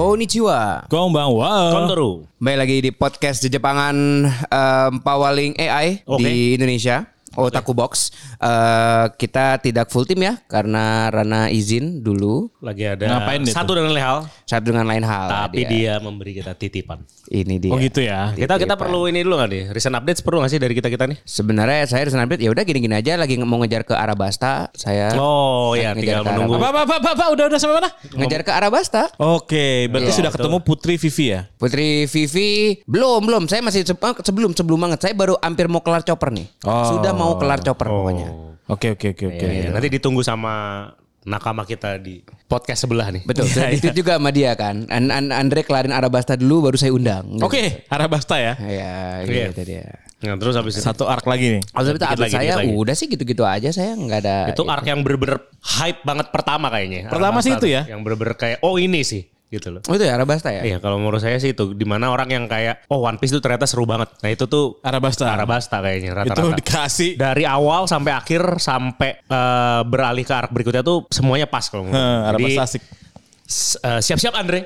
Konnichiwa. Konbanwa. Kontoru. Kembali lagi di podcast Jepangan um, Pawaling AI Oke. di Indonesia. Otaku Box. Eh, kita tidak full tim ya karena Rana izin dulu Lagi ada Ngapain dia satu dengan hal, saat dengan lain hal. tapi dia. memberi kita titipan. ini dia. Oh gitu ya. Kita kita perlu ini dulu nggak nih? Recent updates perlu nggak sih dari kita kita nih? Sebenarnya saya harus update ya udah gini-gini aja lagi mau ngejar ke Arabasta. Saya Oh ya, tinggal menunggu. Apa, apa, apa, apa, apa, udah, udah sampai mana? ngejar ke Arabasta. Oke, berarti Iya, sudah ketemu Putri Vivi ya? Putri Vivi belum belum saya masih eh, sebelum sebelum banget saya baru hampir mau kelar chopper nih Oh. sudah mau kelar chopper pokoknya Oke, oke, oke, oke. Iya, nanti ditunggu sama nakama kita di podcast sebelah nih. betul saya itu juga sama dia kan An- An- Andre kelarin Arabasta dulu baru saya undang Oke, Arabasta ya. ya Iya. gitu dia Nah, terus habis itu, Satu arc lagi nih. Dikit update lagi, saya lagi. udah sih gitu-gitu aja saya nggak ada itu arc yang bener-bener hype banget pertama kayaknya. Pertama sih Arabasta itu ya? Yang bener-bener kayak oh ini sih gitu loh. oh itu ya Arabasta ya Iya kalau menurut saya sih itu di mana orang yang kayak oh One Piece itu ternyata seru banget. Nah itu tuh Arabasta. Arabasta kayaknya Itu rata-rata. dikasih dari awal sampai akhir sampai eh, beralih ke arc berikutnya tuh semuanya pas kalau menurut. Jadi, Arabasta asik. s- eh, siap-siap Andre.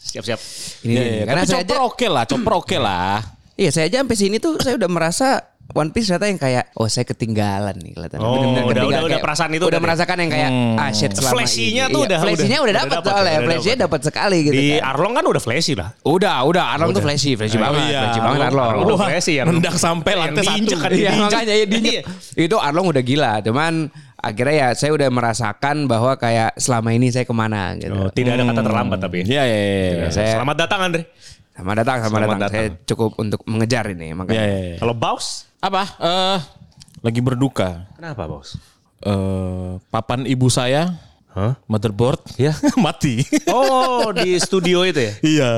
Siap-siap. ini Iya, dia. iya. karena Tapi saya chopper aja oke lah, chopper oke lah. iya saya aja sampai sini tuh saya udah merasa One Piece ternyata yang kayak oh saya ketinggalan nih kelihatan Oh, udah- udah- udah Kayak perasaan itu udah udah merasakan yang kayak ah shit selama Flashy-nya ini. tuh Iya, udah- flashy-nya udah- udah udah dapat soalnya udah flashy-nya dapat sekali gitu Di kan. Arlong kan udah flashy lah. Udah, udah Arlong tuh flashy, flashy Oh, banget, iya. flashy banget Arlong. Arlong udah flashy yang Nendang sampai lantai satu. diinjek kan, Iya diinjek. makanya ya diinjek. Itu Arlong udah gila, cuman akhirnya ya saya udah merasakan bahwa kayak selama ini saya ke mana gitu. Oh, tidak ada kata terlambat tapi. Iya, iya, iya. iya. Selamat datang Andre. Sama datang, sama Selamat datang. Saya datang. cukup untuk mengejar ini makanya. iya, iya. Kalau Baus? Apa? Eh, lagi berduka. Kenapa Baus? Eh, papan ibu saya, Hah? motherboard, Iya. mati. Oh di studio itu ya? iya,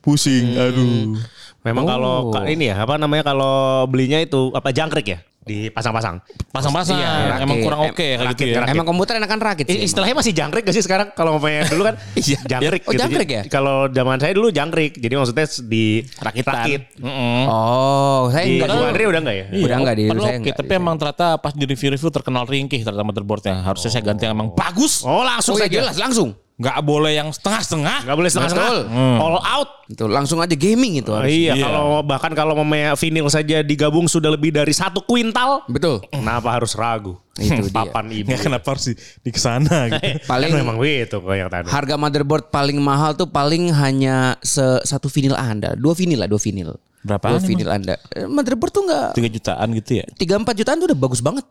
pusing. Aduh. Memang kalau ka- ini ya apa namanya kalau belinya itu apa jangkrik ya dipasang-pasang. Pasang-pasang. Iya, Emang rakit. kurang Em- oke kayak gitu ya. rakit. Emang komputer enakan rakit sih. Istilahnya masih jangkrik gak sih sekarang kalau ngomongnya dulu kan Iya. jangkrik Oh, jangkrik Jadi, ya? Kalau zaman saya dulu jangkrik. Jadi maksudnya di Rakitan. rakit. Mm-mm. Oh, saya Di enggak Andre udah enggak ya? Iya, Udah enggak di saya oke, enggak tapi emang ternyata pas di review-review terkenal ringkih ternyata motherboardnya. Harusnya saya ganti yang emang bagus. Oh langsung Oh, saja. jelas langsung. Nggak boleh yang setengah-setengah. Nggak boleh setengah-setengah. Betul. All out. Itu langsung aja gaming itu Oh, harus. iya, Iya. kalau bahkan kalau memang vinil saja digabung sudah lebih dari satu kuintal. Betul. Kenapa harus ragu? Itu dia. Papan ibu. Ya kenapa harus di, di ke sana gitu. Paling Kan memang begitu kok yang tadi. harga motherboard paling mahal tuh paling hanya se- satu vinil Anda. Dua vinil lah, dua vinil. Dua Berapaan vinil Anda. Eh, Motherboard tuh enggak 3 jutaan gitu ya. 3 4 jutaan tuh udah bagus banget.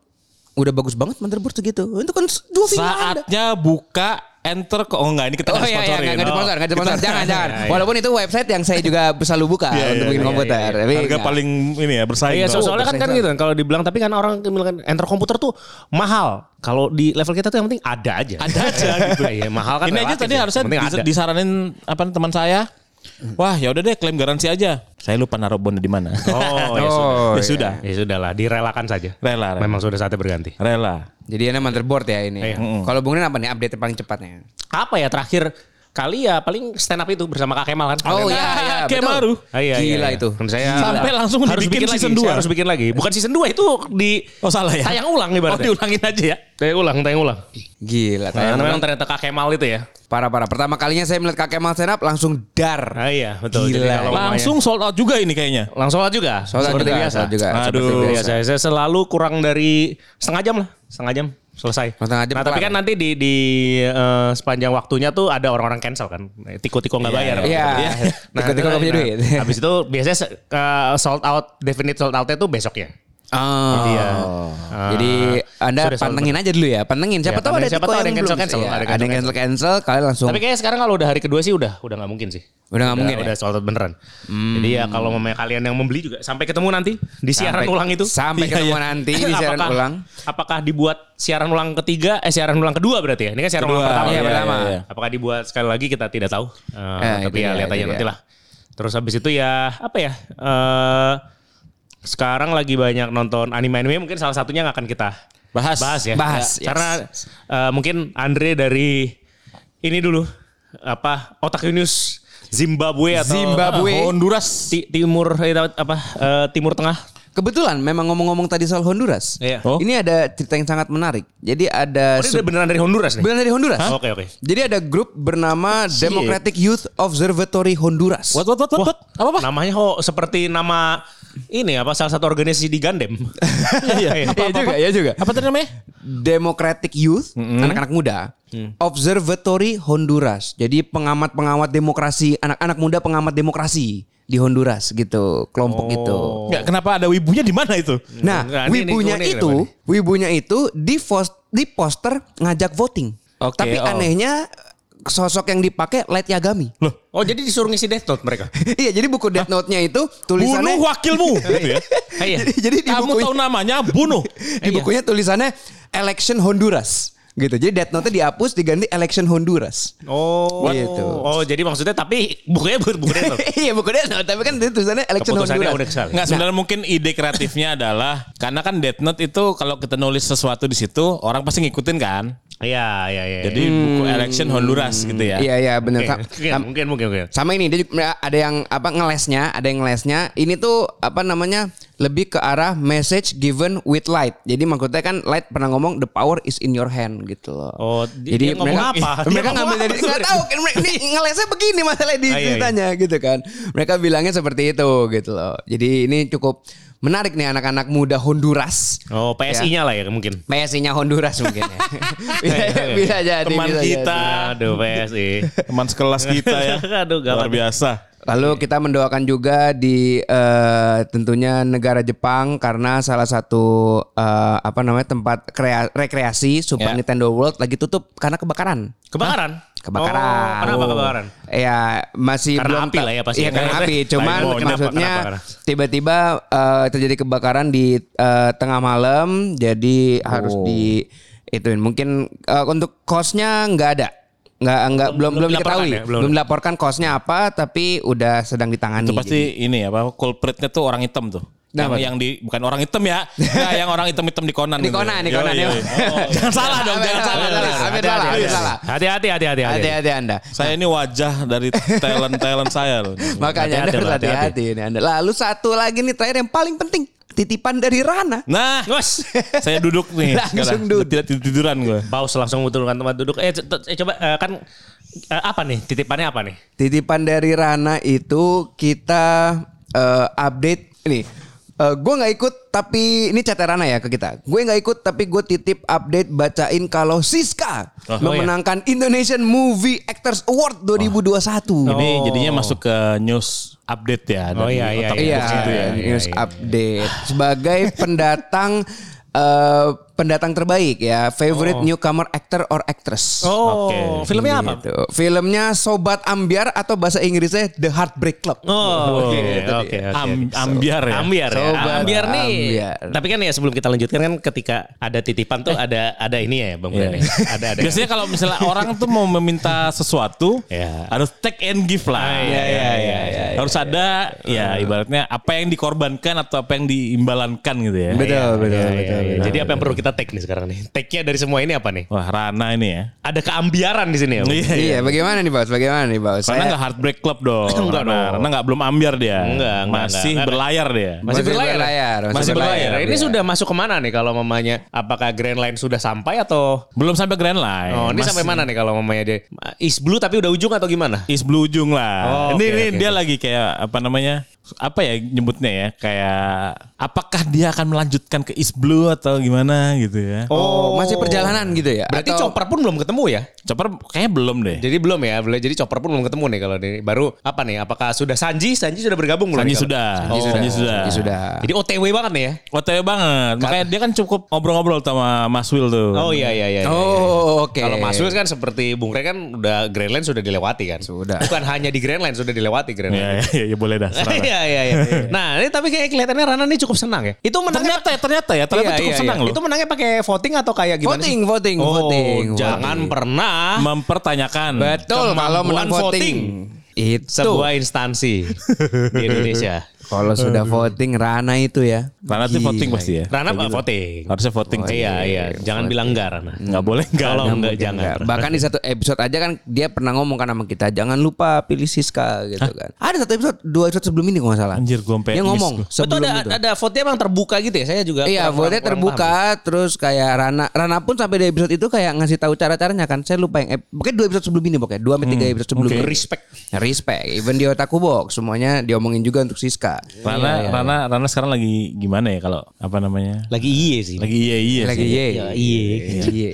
Udah bagus banget motherboard segitu. Itu kan dua vinil Anda. Saatnya buka enter kok. Oh enggak ini kita Oh iya iya sponsorin. enggak di sponsor, enggak di sponsor. Jangan jangan. Iya, iya. Walaupun itu website yang saya juga selalu buka Iya, untuk iya, bikin iya, komputer. Tapi Harga enggak. paling ini ya bersaing. Iya, so- soalnya kan kan gitu kan kalau dibilang tapi kan orang bilang enter komputer tuh mahal. Kalau di level kita tuh yang penting ada aja. Ada aja gitu. Iya, mahal kan. ini aja tadi ya. harusnya disaranin apa teman saya. Wah ya udah deh klaim garansi aja. Saya lupa naruh bonnya di mana. Oh, ya Oh, sudah. ya sudah. Ya sudah lah, direlakan saja. Rela, rela. Memang sudah saatnya berganti. Rela. Jadi ini motherboard ya ini. Iya. Kalau Bung Ren apa nih update paling cepatnya? Apa ya terakhir kali ya paling stand up itu bersama Kak Kemal kan? Oh iya iya Kayak betul. Maru. Ah, iya, Gila iya, iya. itu. Saya Sampai langsung harus dibikin bikin lagi, season saya dua. harus bikin lagi. Bukan season 2 itu di Oh salah ya. tayang ulang Oh ibaratnya. diulangin aja ya. Tayang ulang, tayang ulang. Gila. Karena Kayak memang ternyata Kak Kemal itu ya. Parah-parah. Pertama kalinya saya melihat Kak Kemal stand up langsung dar. Ah iya, betul. Gila. Langsung sold out juga ini kayaknya. langsung aja juga. Soalnya seperti juga, biasa. soalnya juga. Aduh. Iya, biasa. saya, saya selalu kurang dari setengah jam lah, setengah jam selesai. Jam nah, tapi kan nanti di di eh, sepanjang waktunya tuh ada orang-orang cancel kan, tiko-tiko nggak bayar. Iya. Tiko-tiko nggak punya duit. Habis itu biasanya eh, sold out, definite sold outnya tuh besoknya. Oh. Jadi ya. Jadi Anda sudah selalu pantengin aja dulu ya, pantengin. Siapa Ya, tahu ada. Siapa tahu ada yang belum. cancel-cancel, Iya, ada yang cancel cancel, kalian langsung. Tapi kayaknya sekarang kalau udah hari kedua sih udah udah nggak mungkin sih. Udah nggak mungkin ya? Udah sold out beneran. Jadi ya kalau memang kalian yang membeli juga sampai ketemu nanti di siaran Sampai- ulang itu. Sampai Iya, ketemu iya. nanti di siaran apakah, ulang. Apakah dibuat siaran ulang ketiga, eh siaran ulang kedua berarti ya? Ini kan siaran Kedua, ulang pertama. iya, ya? pertama. iya, iya. Apakah dibuat sekali lagi kita tidak tahu. Eh, Eh, tapi ya lihat aja dia. nanti lah. Terus habis itu ya apa ya? eh sekarang lagi banyak nonton anime-anime mungkin salah satunya yang akan kita Bahas. bahas ya. Bahas, Ya, Karena eh, mungkin Andre dari ini dulu apa Otak News Zimbabwe atau Zimbabwe. Honduras. Ti- timur eh, apa eh, timur tengah. Kebetulan memang ngomong-ngomong tadi soal Honduras. Iya. Oh. Ini ada cerita yang sangat menarik. Jadi ada Oh, ini beneran dari Honduras nih. benar dari Honduras. Oke oke. Jadi ada grup bernama Democratic Youth Observatory Honduras. What, what, what, what, what? Apa, apa? Namanya kok seperti nama ini apa salah satu organisasi di Gandem. Iya. Iya juga, iya juga. Apa tadi namanya? Democratic Youth, anak-anak muda, Observatory Honduras. Jadi pengamat-pengamat demokrasi, anak-anak muda pengamat demokrasi di Honduras gitu, kelompok gitu. Enggak, kenapa ada wibunya di mana itu? Nah, ini- wibunya ini- ini itu, kenapa wibunya itu di di poster ngajak voting. Oke, Tapi oh. anehnya sosok yang dipakai Light Yagami. Loh, Oh jadi disuruh ngisi Death Note mereka. iya, jadi buku Death Note-nya itu tulisannya bunuh wakilmu. gitu ya. Iya. jadi, jadi di Kamu bukunya, tahu namanya bunuh. di bukunya tulisannya Election Honduras gitu. Jadi Death Note-nya dihapus diganti Election Honduras. Oh. Gitu. Oh jadi maksudnya tapi bukunya bukan buku Death Note. iya buku Death Note, tapi kan itu tulisannya Election Keputusannya Honduras. udah kesal. Enggak sebenarnya mungkin ide kreatifnya adalah karena kan Death Note itu kalau kita nulis sesuatu di situ orang pasti ngikutin kan. Iya iya iya. Jadi buku election Honduras gitu ya. Iya iya benar. Mungkin, sam- mungkin mungkin mungkin. Sama ini dia juga- ada yang apa ngelesnya, ada yang ngelesnya. Ini tuh apa namanya? Lebih ke arah message given with light. Jadi maksudnya kan light pernah ngomong the power is in your hand gitu loh. Oh, di- dia ngomong mereka, apa? Dia Mereka ngambil apa dari nggak tahu kan mereka- ini ngelesnya begini masalah di Ah, iya, iya. ceritanya gitu kan. Mereka bilangnya seperti itu gitu loh. Jadi ini cukup menarik nih anak-anak muda Honduras. Oh PSI-nya lah ya mungkin. PSI-nya Honduras mungkin ya. bisa, iya. bisa jadi. Teman bisa kita. jadi. Aduh PSI. Teman sekelas kita ya. Aduh. Luar biasa. Lalu kita mendoakan juga di eh, tentunya negara Jepang karena salah satu eh, apa namanya tempat krea- rekreasi Super Ya. Nintendo World lagi tutup karena kebakaran. Kebakaran. Kebakaran. Oh, kenapa kebakaran? Ya masih Karena belum api lah ya pasti. Iya karena api. Cuman oh, maksudnya tiba-tiba eh, terjadi kebakaran di eh, tengah malam, jadi harus Oh. di ituin. Mungkin eh, untuk costnya nggak ada. Nggak nggak belum belum, dilaporkan diketahui. ya? Belum. Belum dilaporkan costnya apa, tapi udah sedang ditangani. Itu pasti ini apa culpritnya tuh orang hitam tuh. Nah, yang, apa yang di bukan orang hitam ya. Nah, yang orang hitam-hitam di Conan. Di itu. Conan, di Conan, yoi. yoi. Oh, jangan salah dong, jangan salah. Hampir salah, hampir. Hati-hati hati-hati hati. Hati-hati Anda. Saya ini wajah dari talent-talent saya loh. Makanya Anda harus hati-hati ini Anda. Lalu satu lagi nih terakhir yang paling penting. Titipan dari Rana. Nah, Bos. saya duduk nih. Langsung duduk. Tidak tiduran gue. Paus langsung membutuhkan tempat duduk. Eh, eh, coba eh, kan eh, apa nih? Titipannya apa nih? Titipan dari Rana itu kita eh, update ini. Eh, gue nggak ikut tapi ini chat Rana ya ke kita. Gue nggak ikut tapi gue titip update bacain kalau Siska Oh, memenangkan Indonesian Movie Actors Award 2021. Ini Oh. jadinya masuk ke news update ya. Oh, dari iya, iya, otak Iya, box itu ya. news iya. update sebagai pendatang eh, pendatang terbaik ya, favorite newcomer actor or actress. Oh, Oke. filmnya apa? Gitu. Filmnya Sobat Ambiar atau bahasa Inggrisnya The Heartbreak Club. Oh, oke, Gitu oke, dia. oke. Am- ambiar ya. Ambiar ya. Sobat ambiar nih. ambiar. Tapi kan ya sebelum kita lanjutkan kan ketika ada titipan tuh ada ada ini ya Bang Bran ya. Ada ada. Biasanya kalau misalnya orang tuh mau meminta sesuatu, Ya. harus take and give lah. iya, iya, iya, iya, harus ada, ya ibaratnya apa yang dikorbankan atau apa yang diimbalankan gitu ya. Betul, betul, Iya, betul, iya, iya. betul. Jadi apa yang perlu kita take nih sekarang nih? Take-nya dari semua ini apa nih? Wah Rana ini ya. Ada keambiaran di sini ya. Bang? Iya, Iya, bagaimana nih, Bos? Bagaimana nih, Bos? Karena nggak heartbreak club dong. Enggak Rana. dong. Karena nggak belum ambiar dia. Enggak, enggak, Masih enggak. berlayar dia. Masih Masih berlayar. berlayar, masih Masih berlayar. berlayar, Ini iya. sudah masuk ke mana nih kalau mamanya? Apakah Grand Line sudah sampai atau? Belum sampai Grand Line. Oh, ini Masih- sampai mana nih kalau mamanya dia? East Blue tapi udah ujung atau gimana? East Blue ujung lah. Oh, ini oke, ini oke, dia lagi kayak apa namanya apa ya nyebutnya ya kayak apakah dia akan melanjutkan ke East Blue atau gimana gitu ya. Oh, masih perjalanan gitu ya? Berarti Atau- Chopper pun belum ketemu ya? Chopper kayaknya belum deh. Jadi belum ya. Jadi Chopper pun belum ketemu nih kalau ini. Baru apa nih? Apakah sudah Sanji? Sanji sudah bergabung belum? Sanji nih sudah. Oh. Sanji sudah. Sanji sudah. Jadi OTW banget nih ya? OTW banget. Makanya dia kan cukup ngobrol-ngobrol sama Mas Will tuh. Oh iya iya iya. iya, iya. Oh, oke. Kalau Mas Wil kan seperti Bung Rey kan udah Grand Line sudah dilewati kan? Sudah. Bukan hanya di Grand Line sudah dilewati Grand Iya, Line. iya, iya, boleh dah. Iya iya iya. Nah, ini tapi kayak kelihatannya Rana ini cukup senang ya. Itu menangnya ternyata ya, ternyata ya, ternyata Iya, cukup iya, senang iya. loh. Itu menangnya pakai voting atau kayak gimana Voting, sih? voting, oh, voting, Jangan voting. pernah Mempertanyakan. Betul kalau menang voting. Itu. sebuah instansi di Indonesia. Kalau sudah voting Rana itu ya. Rana tuh voting pasti ya. Rana apa voting? Harusnya voting. sih. Iya iya, jangan bilang enggak Rana. Nggak boleh enggak. Kalau Nggak enggak jangan. nggak. Bahkan di satu episode aja kan dia pernah ngomong kan sama kita jangan lupa pilih Siska gitu kan. Ada satu episode dua episode sebelum ini kalau nggak salah. Anjir, gua sampai Dia ngomong gua. Betul sebelum ada itu. ada vote emang terbuka gitu ya. Saya juga Iya, kurang- vote kurang- kurang terbuka terus kayak Rana Rana pun sampai di episode itu kayak ngasih tahu cara-caranya kan. Saya lupa yang pokoknya dua episode sebelum ini pokoknya. Dua sampai tiga episode sebelumnya. paham. Respect. Respect. Even di Otaku Box semuanya diomongin juga untuk Siska. Rana, Rana, Rana sekarang lagi gimana ya kalau apa namanya? Lagi iye sih. Lagi iya iya Lagi sih. ye. Ya, iye. Iya.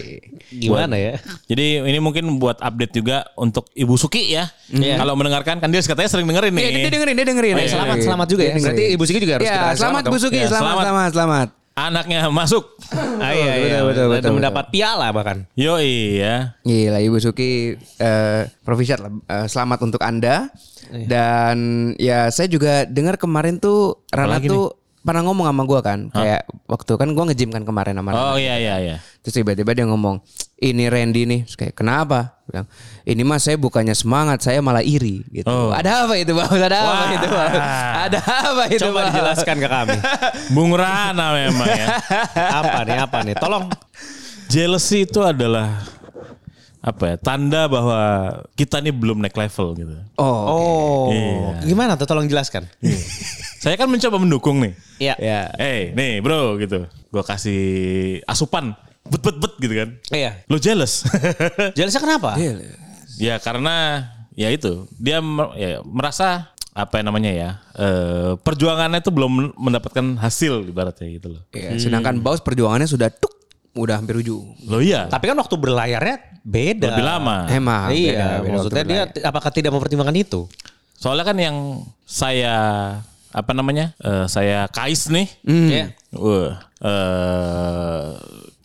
Gimana ya? Jadi ini mungkin buat update juga untuk Ibu Suki ya. Iya. Kalau mendengarkan kan dia katanya sering dengerin nih. Iya, dia dengerin, dia dengerin. Oh, iya, selamat, selamat juga ya. Berarti. Ibu Suki juga harus Iya, kita selamat selamat Bu dong. Suki, Iya, selamat, selamat. selamat, selamat. Anaknya masuk. Ah, iya, iya. Betul, betul, betul, Dan mendapat piala bahkan. Yo iya. Gila Ibu Suki eh provision lah. Eh, selamat untuk Anda. Iya. Dan ya saya juga dengar kemarin tuh Rana Apalagi tuh pernah ngomong sama gua kan. Kayak waktu kan gua nge-gym kan kemarin sama. Oh iya iya iya. Terus tiba-tiba dia ngomong, ini Randy nih. Terus kayak kenapa? Bilang, ini mas saya bukannya semangat, saya malah iri gitu. Oh. Ada apa itu bang? Ada apa Wah. itu bang? Ada apa itu Coba bang? dijelaskan ke kami. Bung Rana memang ya. apa nih? Apa nih? Tolong. Jealousy itu adalah apa ya tanda bahwa kita nih belum naik level gitu. Oh, Oh. Iya. Gimana tuh? Tolong jelaskan. Saya kan mencoba mendukung nih. Iya. ya. Eh, nih bro gitu. Gua kasih asupan bet bet bet gitu kan. Iya. Lo jealous? Jelasnya kenapa? ya karena ya itu dia mer- ya, merasa apa yang namanya ya eh, perjuangannya itu belum mendapatkan hasil ibaratnya gitu loh. Ya, Sedangkan Baus perjuangannya sudah tuk, udah hampir ujung. Lo iya. Tapi kan waktu berlayarnya beda. Lebih lama. Emang. Iya, beda, beda maksudnya dia berlayar. apakah tidak mempertimbangkan itu? Soalnya kan yang saya apa namanya? eh, saya kais nih. Iya. Wah, eh,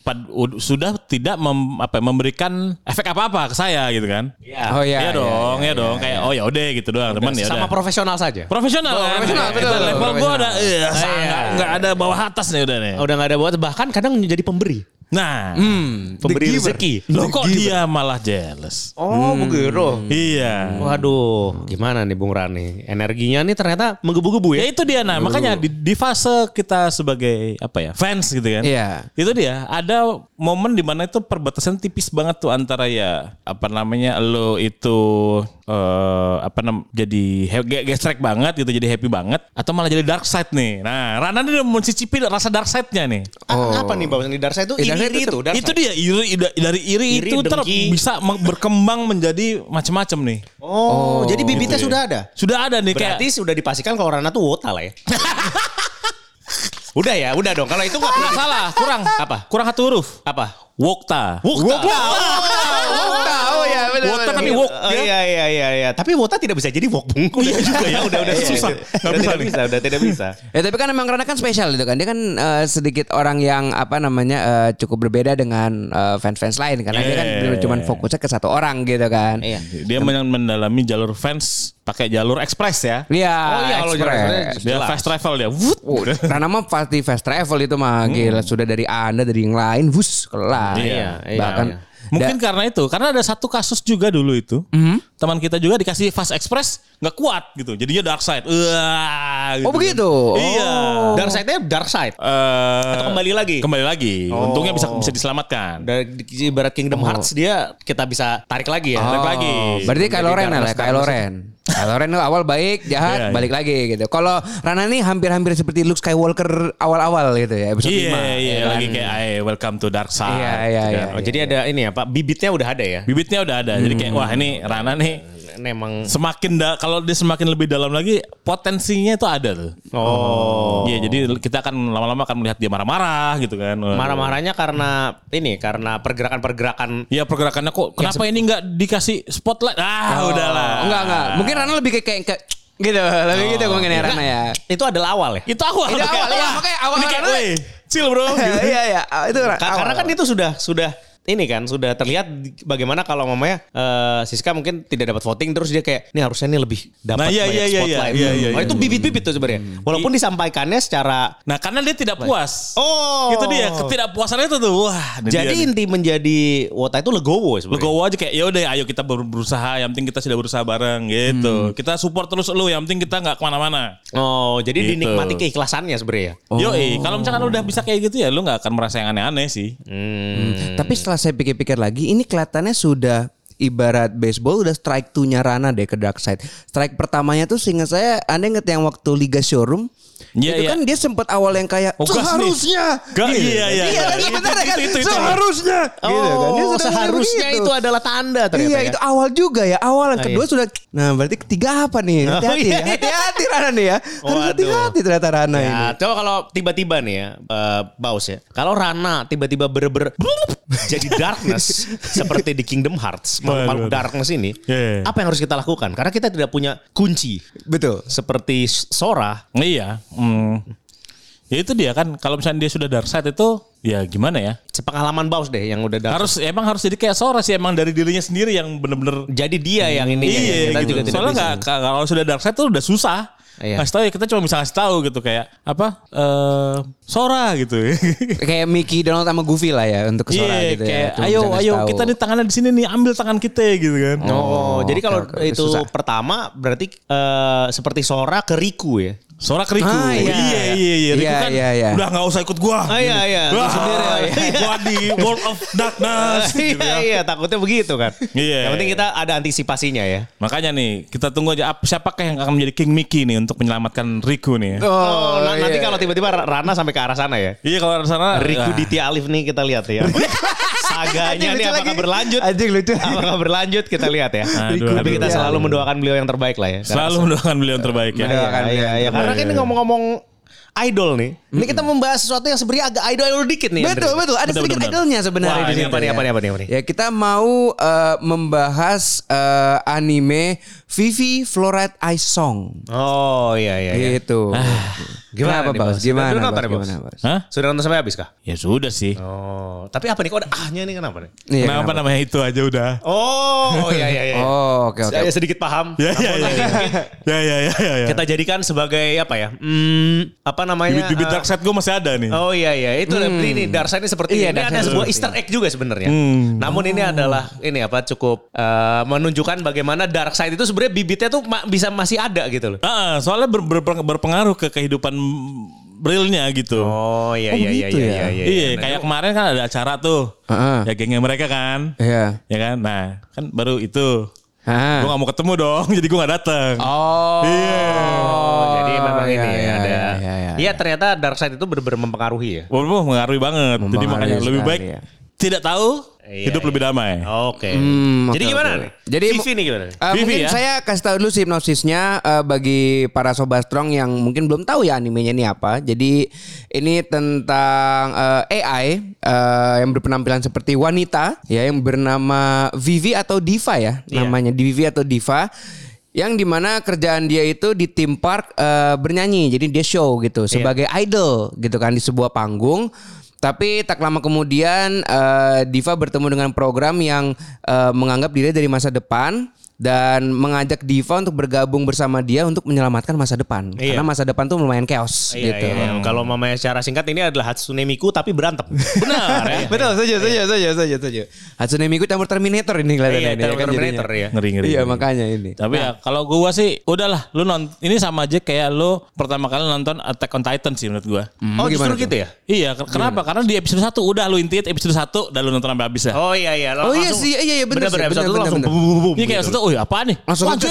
pad- ud- sudah tidak mem- apa, memberikan efek apa-apa ke saya gitu kan. Iya. Oh iya, Iya iya, dong, iya, ya dong. Kayak oh ya udah gitu doang, teman ya. Sama profesional saja. profesional, Oh, kan? profesional, Itu betul, level gue profesional. udah iya, Iya. nggak ada bawah atas nih udah nih. Udah nggak ada buat bahkan kadang menjadi pemberi. Nah, Pemberi giver. rezeki. lo kok dia malah jealous? Oh, begitu. Iya. Waduh, gimana nih Bung Rani? Energinya nih ternyata menggebu-gebu Ya ya. itu dia nah makanya di, di fase kita sebagai apa ya fans gitu kan. Iya. Itu dia ada momen di mana itu perbatasan tipis banget tuh antara ya apa namanya lo itu eh apa nam jadi he- ge- gestrek banget gitu jadi happy banget atau malah jadi dark side nih. Nah, Rana dia mau mencicipi rasa dark side-nya nih. A- Apa nih Bang di Darsa itu Eh, Darsa iri itu itu. Itu dia iri dari iri, Iri, itu ter bisa berkembang menjadi macam-macam nih. Oh, jadi bibitnya gitu ya. sudah ada. Sudah ada nih Berarti kayak sudah dipastikan kalau Rana tuh wota lah ya. udah ya, udah dong. Kalau itu Nggak salah, kurang. Apa? Kurang satu huruf. apa? Wokta. Wokta. Oh ya benar. Wota benar. tapi wok. Oh, iya iya iya iya. Tapi wota tidak bisa jadi wok bung. Udah juga ya. Udah udah Susah. Udah, Nggak udah bisa tidak nih. bisa. Udah tidak bisa. Ya tapi kan emang Rana kan spesial gitu kan. Dia kan eh, sedikit orang yang apa namanya eh, cukup berbeda dengan eh, fans-fans lain karena dia kan Yeah. cuma fokusnya ke satu orang gitu kan. Iya. Dia men- mendalami jalur fans pakai jalur ekspres ya. Iya, Oh iya, kalau jalur Express. express. Dia fast travel dia. Wut. Oh, Rana mah pasti fast travel itu mah gila sudah dari anda dari yang lain, wus kelar. Iya, iya, Bahkan iya. Mungkin karena itu, karena ada satu kasus juga dulu itu, teman kita juga dikasih fast express nggak kuat gitu, jadinya dark side. Wah, gitu Oh, kan. begitu? Iya. Dark side-nya dark side. Eh, Atau kembali lagi? Kembali lagi. Untungnya bisa bisa diselamatkan. Dari di- ibarat Kingdom Hearts dia kita bisa tarik lagi ya. Tarik lagi. Berarti Kylo Ren lah, Kylo Darkness. Ren. Kylo Ren awal baik, jahat, Iya, iya. balik lagi gitu. Kalau Rana nih hampir-hampir seperti Luke Skywalker awal-awal gitu ya, episode Iya, 5. iya, ya kan? lagi kayak "Ay, welcome to dark side. Iya, iya, gitu iya. kan. Oh, jadi ada ini ya Pak, bibitnya udah ada ya. Bibitnya udah ada. Jadi kayak wah ini Rana nih memang Semakin da, kalau dia semakin lebih dalam lagi potensinya itu ada tuh. oh Iya, jadi kita akan lama-lama akan melihat dia marah-marah gitu kan. marah-marahnya karena ini karena pergerakan-pergerakan Iya pergerakannya kok kenapa ini nggak dikasih spotlight? Ah, udahlah. Oh, enggak enggak. Mungkin Rana lebih kayak kayak, kayak gitu, lebih gitu mungkin ya Rana ya. itu adalah awal ya. Itu awal. Itu awal, iya, Wah, makanya awal ini kayak, karena- "Weh, chill bro. Gitu. Iya iya, itu Ka- awal. Karena kan itu sudah sudah ini kan sudah terlihat bagaimana kalau mamanya eh, Siska mungkin tidak dapat voting terus dia kayak ini harusnya ini lebih dapat Nah, iya, banyak iya, iya, spotlight. iya, iya, Oh, iya. itu bibit-bibit tuh sebenarnya. Walaupun disampaikannya secara Nah karena dia tidak puas. Oh. Itu dia ketidakpuasannya itu tuh. Wah. jadi dia inti menjadi wota itu legowo sebenarnya. Legowo aja kayak ya udah ayo kita ber- berusaha yang penting kita sudah berusaha bareng gitu. Kita support terus lu yang penting kita nggak ke mana-mana. Oh, jadi Gitu. dinikmati keikhlasannya sebenarnya. Yoi, kalau misalkan udah bisa kayak gitu ya lu nggak akan merasa yang aneh-aneh sih. Hmm. Tapi setelah saya pikir-pikir lagi, ini kelihatannya sudah ibarat baseball udah strike two-nya Rana deh ke dark side. Strike pertamanya tuh seingat saya, Anda inget yang waktu Liga Showroom? Iya, itu iya. kan dia sempat awal yang kayak Oh, seharusnya. Ga- iya, iya, Iya, iya. kan Itu, benar itu, kan? itu, itu. Seharusnya. Oh, Gitu kan. Dia sudah seharusnya itu adalah tanda ternyata. Iya ya. itu awal juga ya awal yang Ah, kedua iya. sudah nah berarti ketiga apa nih Oh, hati-hati iya, ya. iya. hati-hati Rana nih ya harus Waduh. hati-hati ternyata Rana ini Ya, coba kalau tiba-tiba nih ya, eh, Baus ya. Kalau Rana tiba-tiba ber-ber jadi darkness seperti di Kingdom Hearts, makhluk darkness ini, Iya. apa yang harus kita lakukan? Karena kita tidak punya kunci betul seperti Sora. Iya. Hmm. Ya itu dia kan kalau misalnya dia sudah dark side itu ya gimana ya? Sepengalaman Baus deh yang udah dark. Harus emang harus jadi kayak Sora sih emang dari dirinya sendiri yang bener-bener jadi dia yang ini iya kita gitu. juga tidak Soalnya nggak kalau sudah dark side tuh udah susah. Iya. Tahu ya kita cuma bisa kasih tahu gitu kayak apa eh Sora gitu. kayak Mickey Donald sama Goofy lah ya untuk ke Sora Iya, gitu kayak ya ayo ngasih ayo tahu. kita di tangannya di sini nih ambil tangan kita gitu kan. Oh, jadi kalau itu Susah. pertama berarti eh, seperti Sora ke Riku ya. Sora keriku. Ah, iya. iya iya iya. Riku Iya, kan iya, iya. udah nggak usah ikut gua. Ah, iya, iya. Wah, Lu sendiri ya. Gua di World of Darkness. gitu iya ya. iya takutnya begitu kan. Iya. Yang penting kita ada antisipasinya ya. Makanya nih kita tunggu aja ap- siapakah yang akan menjadi King Mickey nih untuk menyelamatkan Riku nih. Oh, na- nanti iya. kalau tiba-tiba Ra- Rana sampai ke arah sana ya. Iya kalau di sana Riku ah, Ditya Alif nih kita lihat ya. Saganya nih apakah lagi. berlanjut? Anjing lucu. Apakah berlanjut kita lihat ya. Aduh, Tapi kita selalu mendoakan beliau yang terbaik lah ya. selalu mendoakan beliau yang terbaik ya. Mendoakan. Iya, iya, iya. Karena kan ini ngomong-ngomong idol nih. Ini kita membahas sesuatu yang sebenarnya agak idol-idol dikit nih. betul betul ada Betul, sedikit betul, idolnya sebenarnya Wah, di ini apa nih, ya. apa nih, apa nih, apa nih? ya kita mau eh, membahas eh, anime Vivi Fluoride Ice Song Oh iya iya. iya. gitu Gimana Kenapa nih, Bos? Gimana Sudah nonton Bos? ya, Bos? Gimana Bos? Hah? Sudah nonton sampai habis kah? Ya sudah sih. Oh, tapi apa nih? Kok ada ahnya nih kenapa nih? Iya, kenapa, namanya itu aja udah. Oh, iya iya iya. Oh, oke oke. Saya sedikit paham. Ya ya ya. mungkin Ya ya ya ya. ya. Kita jadikan sebagai apa ya? Hmm, apa namanya? Bibit-bibit eh, dark side gue masih ada nih. Oh iya iya itu ini dark side ini seperti Iya, ini ada sebuah seperti Easter egg juga sebenarnya. Hmm. Namun ini adalah ini apa cukup eh, menunjukkan bagaimana dark side itu sebenarnya bibitnya tuh bisa masih ada gitu loh. Ah, soalnya ber- ber- berpengaruh ke kehidupan realnya gitu. Oh iya Oh, iya iya begitu iya ya? iya. Iya, kayak kemarin kan ada acara tuh. Heeh. Ya gengnya mereka kan. Iya. Ya kan? Nah, kan baru itu. Ah. Gue gak mau ketemu dong, jadi gue gak dateng. Oh. Iya. Oh, jadi memang iya, ini iya, ya, ada. iya, iya, iya. Iya ternyata dark side itu benar-benar mempengaruhi ya. Wah, mengaruhi banget. jadi Mempengaruhi makanya lebih baik ya. tidak tahu, Iya, hidup iya. lebih damai. Oke. Hmm, jadi gimana oke. nih? Jadi Vivi nih gimana? Eh, Vivi mungkin ya? saya kasih tahu dulu sinopsisnya eh, bagi para sobat strong yang mungkin belum tahu ya animenya ini apa. Jadi ini tentang eh, AI eh, yang berpenampilan seperti wanita ya yang bernama Vivi atau Diva ya Iya. namanya Vivi atau Diva yang di mana kerjaan dia itu di theme park eh, bernyanyi jadi dia show gitu Iya. sebagai idol gitu kan di sebuah panggung tapi tak lama kemudian eh, Diva bertemu dengan program yang eh, menganggap dirinya dari masa depan dan mengajak Diva untuk bergabung bersama dia untuk menyelamatkan masa depan Iya. karena masa depan tuh lumayan chaos Iya, gitu. iya, iya. Kalau mamanya secara singkat ini adalah Hatsune Miku tapi berantem. Benar ya. Betul, setuju, setuju, setuju, setuju, setuju. Hatsune Miku campur Terminator ini kelihatannya. Iya, ini, ya kan Terminator jadinya. ya. Ngeri ngeri. Iya, ngeri. makanya ini. Tapi ya kalau gua sih udahlah lu nonton ini sama aja kayak lu pertama kali nonton Attack on Titan sih menurut gua. Oh gimana justru tuh? gitu ya? Iya, ke- kenapa? Karena di episode 1 udah lu intinya episode 1 dan lu nonton sampai habis ya. Oh iya iya. Oh iya sih, iya iya benar sih, Bener-bener episode langsung bum bum bum. Iya kayak gitu. Oh apa nih? Langsung Wajib.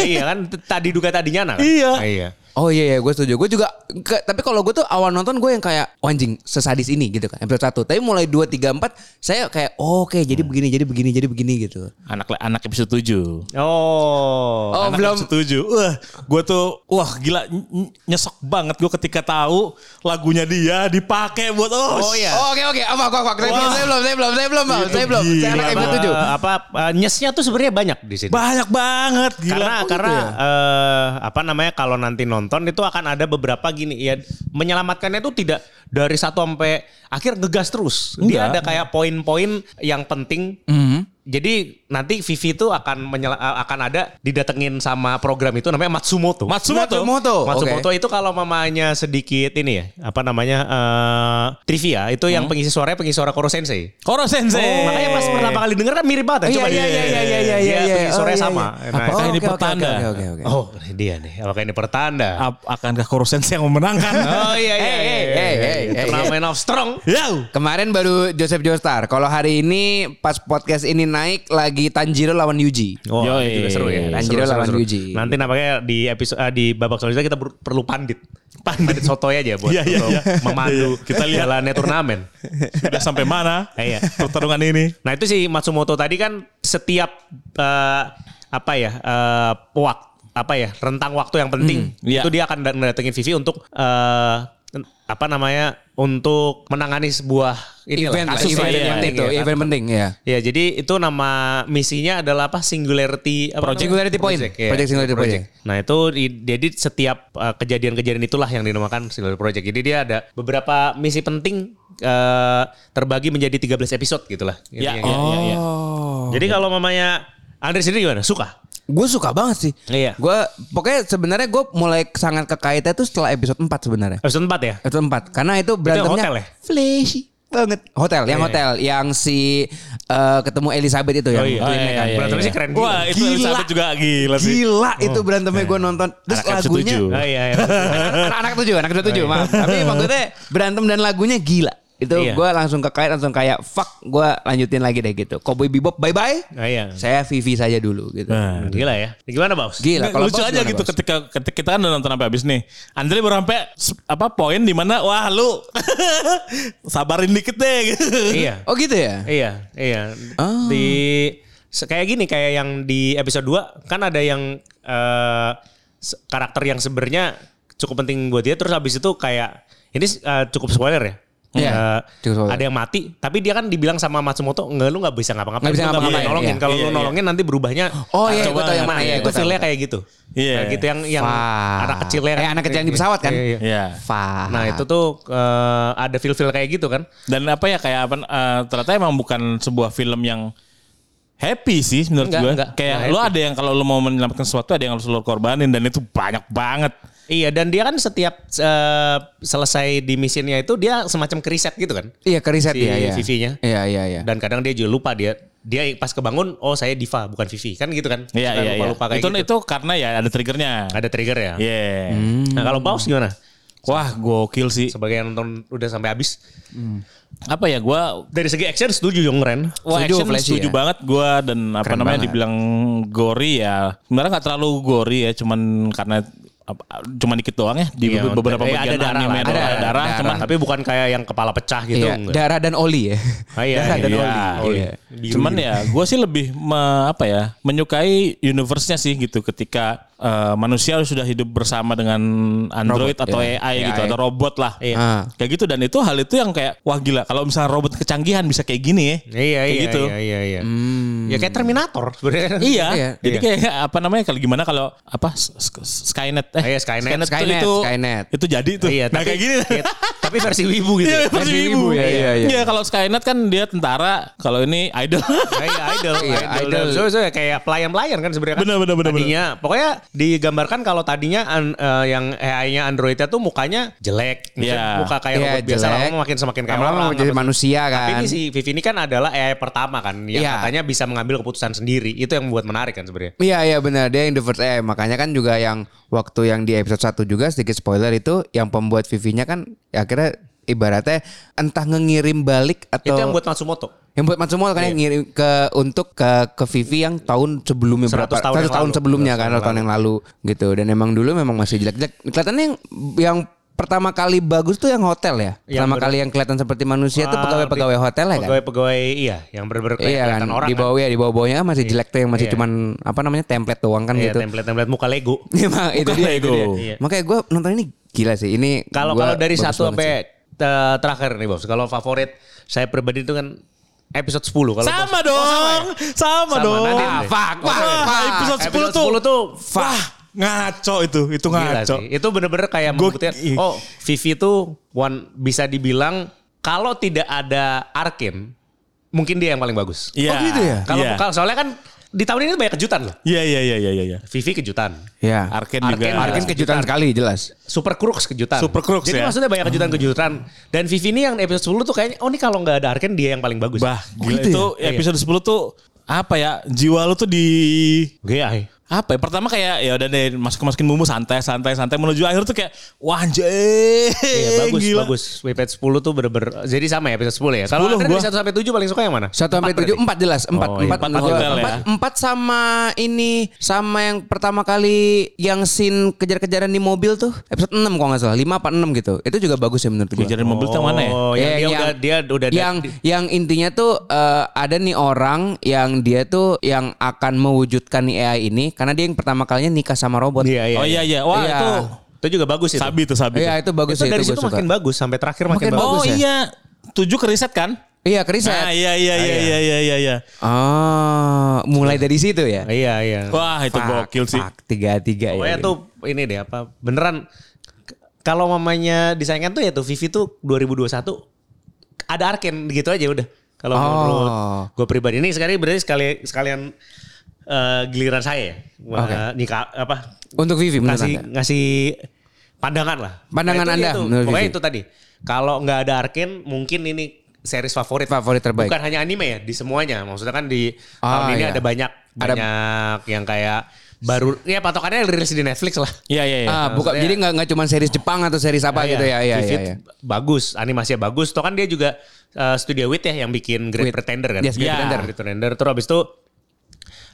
iya kan tadi duga tadi nyana kan? Iya. Iya. Oh iya iya gue setuju. Gue juga ke- tapi kalau gue tuh awal nonton gue yang kayak oh, anjing sesadis ini gitu kan episode 1. Tapi mulai 2 3 4 saya kayak oh, oke jadi begini jadi begini jadi begini gitu. Anak anak episode 7. Oh. Oh, anak belum episode 7. Wah, gue tuh wah gila ny- ny- nyesek banget gue ketika tahu lagunya dia dipakai buat oh, Oh, iya. Oh, oke oke apa apa apa saya belum saya belum saya belum saya belum saya belum saya anak episode 7. apa eh, nyesnya tuh sebenarnya banyak di sini. Banyak banget gila. karena Oh, gitu karena ya? eh, apa namanya kalau nanti nonton itu akan ada beberapa gini ya menyelamatkannya itu tidak dari satu sampai akhir ngegas terus. Dia Enggak. ada kayak poin-poin yang penting. Mhm. Jadi nanti Vivi itu akan menyela- eh, akan ada didatengin sama program itu namanya Matsumoto. Matsumoto. Matsumoto. Matsumoto Oke. itu kalau mamanya sedikit ini ya, apa namanya eh, trivia itu yang Hmm. pengisi suaranya pengisi suara Koro Sensei. Koro Sensei. Makanya pas pertama kali denger kan mirip banget. ya. Iya Coba iya deh. iya iya iya iya Dia iya. pengisi suaranya Oh, iya, sama. iya. Nah, Apakah Oh, ini oke, pertanda? Oke oke oke. Oh, ini dia nih. Apakah ini pertanda? Ap- akankah Koro Sensei yang memenangkan? Oh iya iya. Hey, iya, hey, iya, hey, iya. hey, hey, Turnamen of Strong. Yo. Kemarin baru Joseph Joestar. Kalau hari ini pas podcast ini naik lagi Tanjiro lawan Yuji. Oh, Yoi. ini juga seru ya. Tanjiro Seru, seru, lawan seru. Yuji. Nanti nampaknya di episode eh, di babak selanjutnya kita perlu pandit. Pandit sotoy aja buat Iya, iya, untuk iya. memandu Kita lihat. jalannya turnamen. Sudah sampai mana? Iya. Pertarungan ini. Nah itu si Matsumoto tadi kan setiap eh, apa ya uh, waktu apa ya rentang waktu yang penting iya. itu dia akan dat- datengin Vivi untuk eh, apa namanya untuk menangani sebuah inilah, event lah, kasus event lah, yang iya, penting itu, iya. event penting ya. Ya jadi itu nama misinya adalah apa Singularity apa Project. namanya? Singularity Point. ya. Project Singularity Project. Nah itu di- jadi setiap uh, kejadian-kejadian itulah yang dinamakan Singularity Project. Jadi dia ada beberapa misi penting uh, terbagi menjadi 13 episode gitulah. Gitu Ya, ya. ya, ya, ya. Oh. Jadi kalau mamanya Andre sendiri gimana? Suka? Gue suka banget sih. Iya. Gue pokoknya sebenarnya gue mulai sangat kekaitnya tuh setelah episode 4 sebenarnya. Episode 4 ya? Episode 4 karena itu berantemnya hotel ya? flashy banget. Hotel, yang Iya. hotel yang si eh, ketemu Elizabeth itu yang Oh iya. Oh, iya, kan. iya, Berantemnya iya. sih keren gila. Wah, itu Gila. Elizabeth juga gila sih. Gila itu berantemnya gue nonton. Terus Anak lagunya tujuh. Oh iya, iya. anak-anak tujuh, anak episode tujuh, maaf. Tapi maksudnya berantem dan lagunya gila. Itu Iya. gue langsung kekait langsung kayak fuck gue lanjutin lagi deh gitu. Cowboy Bebop bye bye. Oh iya. Saya Vivi saja dulu gitu. Nah. Gila ya. Gimana Baus? Gila Nggak, lucu Bos aja gitu Bos? ketika ketika kita kan udah nonton sampai habis nih. Andre baru sampai apa poin di mana wah lu sabarin dikit deh gitu. Iya. Oh gitu ya? Iya, iya. Oh. Di kayak gini kayak yang di episode 2 kan ada yang se- karakter yang sebenarnya cukup penting buat dia terus habis itu kayak ini eh, cukup spoiler ya. Spoiler. ada yang mati, tapi dia kan dibilang sama Matsumoto, enggak lu nggak bisa ngapa-ngapain, Nggak bisa nggak ngapa-ngapain, nolongin. iya. Kalau Iya, lu iya. nolongin nanti berubahnya. Oh iya, coba gue tau yang mana ya. itu feelnya kayak gitu. Iya. Kayak gitu yang yang anak kecilnya. Eh, anak kecil yang di pesawat kan? Iya. Fah. Nah itu tuh eh, ada feel-feel kayak gitu kan. Dan apa ya kayak apa eh, ternyata emang bukan sebuah film yang happy sih menurut Enggak, gue. enggak. Kayak Enggak lu ada yang kalau lu mau menyelamatkan sesuatu ada yang harus lu korbanin dan itu banyak banget. Iya dan dia kan setiap eh, selesai di misinya itu dia semacam keriset gitu kan. Iya ke riset Si ya, ya. Vivi-nya. Iya iya iya. Dan kadang dia juga lupa dia dia pas kebangun oh saya Diva bukan Vivi kan gitu kan. Iya iya iya. lupa-lupa kayak Itu gitu. itu karena ya ada triggernya. ada trigger ya. Iya. Nah kalau Paus gimana? Wah, gokil sih. Sebagai yang nonton udah sampai habis. Apa ya gua Dari segi action setuju Yong Ren. Wah Setuju, action flashy setuju ya. banget gua dan apa Keren namanya banget. dibilang gori ya. Sebenarnya nggak terlalu gori ya, cuman karena apa, cuman dikit doang ya di Iya, beberapa eh, bagian ada darah anime lah, ada, ada darah, darah. cuman Tapi bukan kayak yang kepala pecah gitu. Iya, enggak. darah dan oli ya. Ah, iya, darah dan Iya, oli. oli. Iya. Biru. Cuman ya gue sih lebih me- apa ya menyukai universe-nya sih gitu ketika eh, manusia sudah hidup bersama dengan android Robot, atau ya. AI gitu AI. atau robot lah. Iya. Ah. Kayak gitu dan itu hal itu yang kayak wah gila kalau misalnya robot kecanggihan bisa kayak gini ya. Iya, Kayak iya, gitu. iya, iya, iya. Ya kayak Terminator sebenarnya. Iya, Iya. jadi Iya. kayak apa namanya kalau gimana kalau apa Skynet eh Iya, Skynet. tuh Skynet, itu Skynet. itu jadi tuh. Iya, nah tapi, kayak gini. iya, tapi versi wibu gitu. Iya, versi Versi ibu. ibu, ya, iya, iya. Iya, kalau Skynet kan dia tentara, kalau ini idol. Iya, idol, Iya, idol. idol. So, so, kayak pelayan-pelayan kan sebenarnya kan. Bener, bener, bener, Tadinya, pokoknya digambarkan kalau tadinya an- eh, yang AI-nya Androidnya tuh mukanya jelek. Maksudnya Iya. Muka kayak Iya, robot biasa jelek. lama makin semakin kayak orang. jadi apa- manusia Tapi kan. ini si Vivi ini kan adalah AI pertama kan. Yang Iya. katanya bisa mengambil keputusan sendiri. Itu yang membuat menarik kan sebenarnya. Iya iya benar dia yang the first eh makanya kan juga yang waktu yang di episode 1 juga sedikit spoiler itu yang pembuat Vivi-nya kan ya akhirnya ibaratnya entah ngirim balik atau Itu yang buat Matsumoto. yang buat Matsumoto kan yang ngirim ke untuk ke ke Vivi yang tahun sebelumnya 100 berapa tahun 100 yang tahun lalu. sebelumnya 100 kan tahun tahun yang lalu gitu dan emang dulu memang masih jelek-jelek kelihatannya yang yang pertama kali bagus tuh yang hotel ya Yang pertama kali yang kelihatan seperti manusia tuh Ah, pegawai-pegawai hotel ya kan Pegawai-pegawai iya, yang kayak Iya kan, orang di kan. bawah ya di bawah-bawahnya kan masih jelek tuh yang masih Iya. cuman apa namanya template doang kan Iya, gitu. template-template muka Lego. Emang itu dia, itu Lego. dia. Iya. Makanya gue nonton ini gila sih. Ini Kalau kalau dari satu sampai eh, terakhir nih bos, kalau favorit saya pribadi itu kan episode 10. Kalau Sama Bos- dong. Oh, sama ya? Sama, Sama, dong. nanti Ah, deh. fuck, fuck, Wah, fuck. episode 10 Episode tuh. 10 tuh Wah, ngaco itu. Itu Gila ngaco. sih. Itu bener-bener kayak Gua- membuktikan, oh Vivi tuh one bisa dibilang kalau tidak ada Arkin, mungkin dia yang paling bagus. Iya. Oh, gitu ya? Kalau kalau- soalnya kan di tahun ini banyak kejutan loh. Iya, iya, iya, iya, iya. Vivi kejutan. Ya. Arken Arken juga. juga. Arkin kejutan sekali jelas. Super Crooks kejutan. Super Crooks Jadi ya. maksudnya banyak kejutan-kejutan. Dan Vivi ini yang episode 10 tuh kayaknya, oh ini kalau nggak ada Arken dia yang paling bagus. Bah, gila gitu itu ya? episode 10 tuh apa ya? Jiwa lu tuh di Gila. Apa ya? Pertama kayak ya udah deh masuk masukin bumbu santai santai santai menuju akhir tuh kayak wah anjir. Iya bagus gila. bagus. WPet 10 tuh bener-bener jadi sama ya episode 10 ya. Kalau 10 Andre dari gua. 1 sampai 7 paling suka yang mana? Satu sampai Empat tujuh berarti? empat jelas empat Oh, iya. empat Empat menurut hotel gua. ya. empat empat sama ini sama yang pertama kali yang scene kejar-kejaran di mobil tuh episode 6 kalau nggak salah lima apa enam gitu itu juga bagus ya menurut gue Kejaran mobil tuh yang mana ya? Oh, yang Eh, dia udah dia udah yang yang intinya tuh eh, ada nih orang yang dia tuh yang akan mewujudkan nih AI ini karena dia yang pertama kalinya nikah sama robot. Iya, iya. Oh iya iya. Wah Iya. itu Itu juga bagus itu. sabi tuh sabi. Iya itu bagus itu sih dari itu situ suka. makin bagus sampai terakhir makin, Makin bagus. Oh ya? iya. Tujuh ke riset kan? Iya keriset. Nah, iya iya iya iya iya iya iya. Oh, mulai dari situ ya. Iya iya. Wah itu Fuck, gokil sih. fuck, tiga tiga Pokoknya ya. tuh ini deh apa beneran kalau mamanya disayangkan tuh ya tuh Vivi tuh 2021 ada Arken gitu aja udah. Kalau Oh. menurut gue pribadi ini sekali berarti sekali sekalian eh, giliran saya ya. Wah, Oke. nikah apa Untuk Vivi menurut ngasih Anda? ngasih pandangan lah. Pandangan itu, Anda itu. menurut Pokoknya Vivi. itu tadi. Kalau nggak ada Arken mungkin ini series favorit. Favorit terbaik. Bukan hanya anime ya, di semuanya. Maksudnya kan di Ah, tahun ini iya. ada banyak Ada- banyak yang kayak baru ya patokannya rilis di Netflix lah. Iya iya iya. Ah, bukan maksudnya- jadi nggak nggak cuma series Jepang atau series apa gitu ya. Iya iya iya. Bagus, animasinya bagus. Toh kan dia juga uh, Studio Wit ya yang bikin Great Wit. Pretender kan. Yes, Great Iya, Pretender. Great Pretender. Terus abis itu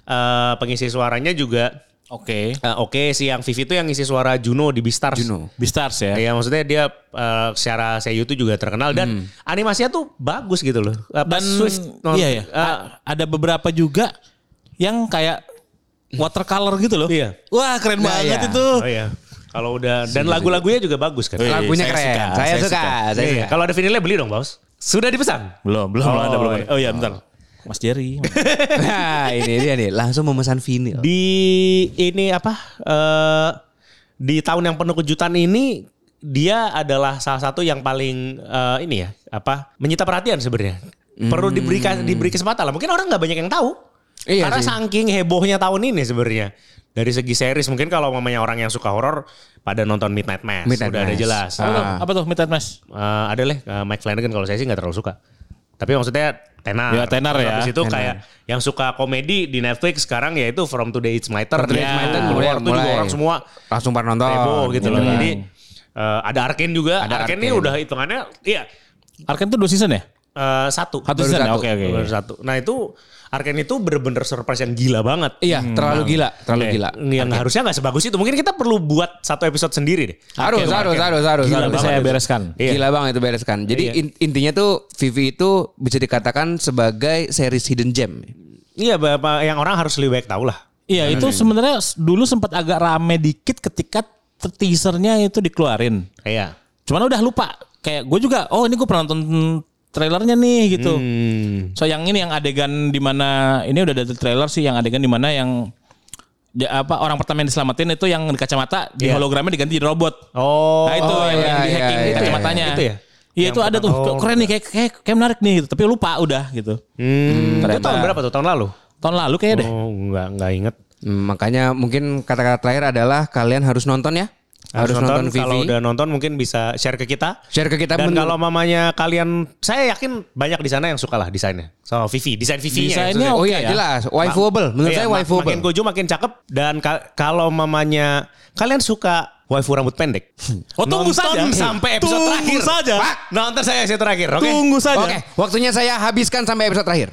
uh, pengisi suaranya juga Oke. uh, oke sih yang Vivi itu yang ngisi suara Juno di Beastars. Juno. Beastars ya. Iya maksudnya dia uh, secara seiyu itu juga terkenal dan animasinya tuh bagus gitu loh. Apa, Dan Swift, no, iya ya. uh, ada beberapa juga yang kayak watercolor gitu loh. Iya. Wah keren Nah, banget iya. itu. oh iya. Kalau udah dan lagu-lagunya juga bagus kan. Oh, iya. Lagunya saya keren. suka, saya, saya suka. suka. Saya Iya, suka. Kalau ada vinilnya beli dong, Bos. Sudah dipesan? Belum belum Oh, ada belum ada. iya. Oh iya bentar. Mas Jerry. nah ini dia nih langsung memesan vinil. Di ini apa? eh di tahun yang penuh kejutan ini dia adalah salah satu yang paling eh, ini ya apa menyita perhatian sebenarnya. Perlu diberi diberi kesempatan lah. Mungkin orang nggak banyak yang tahu. Iya Karena sih. saking hebohnya tahun ini sebenarnya. Dari segi series mungkin kalau mamanya orang yang suka horor pada nonton Midnight Mass Midnight udah ada Mass. jelas. Ah. Apa tuh? Midnight Mass? Eh, ada lah eh, Mike Flanagan kalau saya sih nggak terlalu suka. Tapi maksudnya tenar. Ya, tenar ya. Habis itu Tenar. kayak yang suka komedi di Netflix sekarang yaitu From Today It's My Turn. From Today It's My Turn, keluar tuh juga orang semua Langsung pada nonton. heboh gitu loh. Jadi eh, ada Arken juga. Ada Arken ini udah hitungannya iya Arken tuh dua season ya? eh, satu. Satu season ya? Oke oke. Baru satu. Nah itu Arken itu bener-bener surprise yang gila banget. Iya, terlalu gila, terlalu Oke. gila. Yang harusnya nggak sebagus itu. Mungkin kita perlu buat satu episode sendiri deh. Harus, Arcane. harus, harus, harus, Gila harus. banget saya bereskan. Iya. Gila banget itu bereskan. Jadi Iya. in- intinya tuh Vivi itu bisa dikatakan sebagai series hidden gem. Iya, Bapak, yang orang harus lebih baik tahu lah. Iya itu sebenarnya s- dulu sempat agak rame dikit ketika te- teasernya itu dikeluarin. Iya. Cuman udah lupa. Kayak gue juga, oh ini gue pernah nonton trailernya nih gitu. Hmm. So yang ini yang adegan di mana ini udah ada trailer sih yang adegan di mana yang ya, apa orang pertama yang diselamatin itu yang di kacamata di Iya. hologramnya diganti jadi robot. Oh. nah itu oh, yang, iya, yang di iya, hacking iya, kacamatanya. Itu ya? Iya itu ada tuh oh, keren nih kayak, kayak kayak menarik nih gitu. Tapi lupa udah gitu. Hmm, itu Ternyata. tahun berapa tuh? Tahun lalu? Tahun lalu kayaknya deh. Oh, enggak enggak inget. Hmm, makanya mungkin kata-kata terakhir adalah kalian harus nonton ya harus nonton, nonton Vivi. Kalau udah nonton mungkin bisa share ke kita. Share ke kita. Dan menurut... kalau mamanya kalian, saya yakin banyak di sana yang suka lah desainnya. Sama so, Vivi, desain Vivi-nya. Desainnya oke oh iya, ya. jelas. Waifuable. Menurut iya, saya waifuable. Makin gojo makin cakep. Dan ka kalau mamanya, kalian suka waifu rambut pendek. Oh tunggu nonton saja. sampai episode tunggu terakhir. Saja. Pak, nonton saya episode terakhir. Oke. Okay? Tunggu saja. Oke, okay. waktunya saya habiskan sampai episode terakhir.